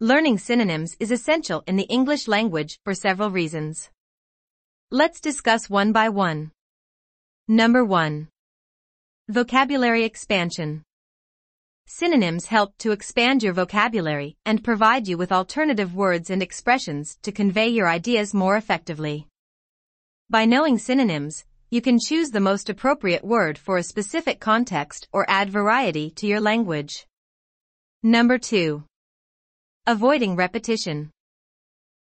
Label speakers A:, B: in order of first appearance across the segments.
A: Learning synonyms is essential in the English language for several reasons. Let's discuss one by one. Number 1. Vocabulary expansion. Synonyms help to expand your vocabulary and provide you with alternative words and expressions to convey your ideas more effectively. By knowing synonyms, you can choose the most appropriate word for a specific context or add variety to your language. Number 2. Avoiding repetition.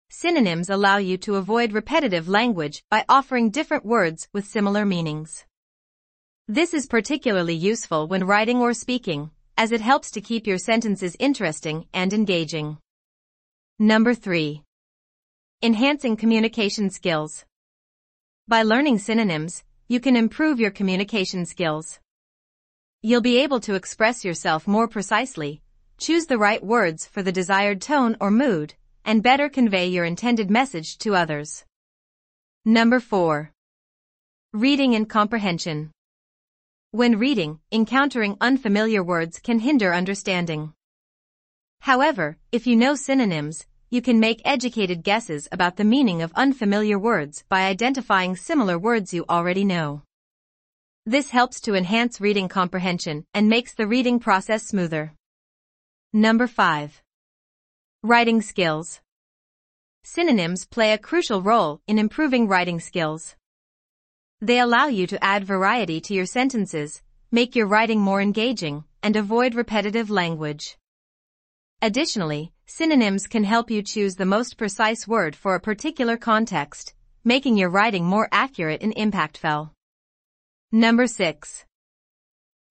A: Synonyms allow you to avoid repetitive language by offering different words with similar meanings. This is particularly useful when writing or speaking, as it helps to keep your sentences interesting and engaging. Number 3. Enhancing communication skills. By learning synonyms, you can improve your communication skills. You'll be able to express yourself more precisely, choose the right words for the desired tone or mood, and better convey your intended message to others. Number 4. Reading and comprehension. When reading, encountering unfamiliar words can hinder understanding. However, if you know synonyms, you can make educated guesses about the meaning of unfamiliar words by identifying similar words you already know. This helps to enhance reading comprehension and makes the reading process smoother. Number 5. Writing skills. Synonyms play a crucial role in improving writing skills. They allow you to add variety to your sentences, make your writing more engaging, and avoid repetitive language. Additionally, synonyms can help you choose the most precise word for a particular context, making your writing more accurate and impactful. Number 6.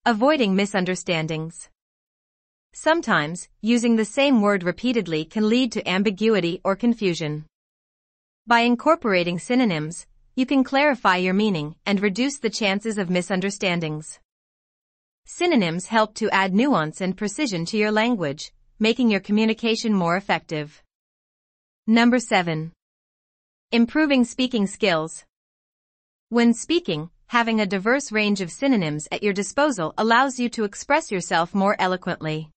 A: Avoiding misunderstandings. Sometimes, using the same word repeatedly can lead to ambiguity or confusion. By incorporating synonyms, you can clarify your meaning and reduce the chances of misunderstandings. Synonyms help to add nuance and precision to your language, making your communication more effective. Number 7. Improving speaking skills. When speaking, having a diverse range of synonyms at your disposal allows you to express yourself more eloquently.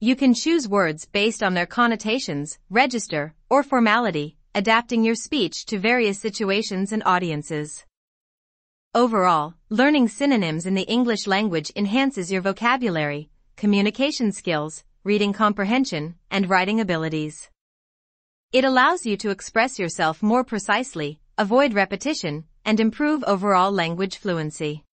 A: You can choose words based on their connotations, register, or formality, adapting your speech to various situations and audiences. Overall, learning synonyms in the English language enhances your vocabulary, communication skills, reading comprehension, and writing abilities. It allows you to express yourself more precisely, avoid repetition, and improve overall language fluency.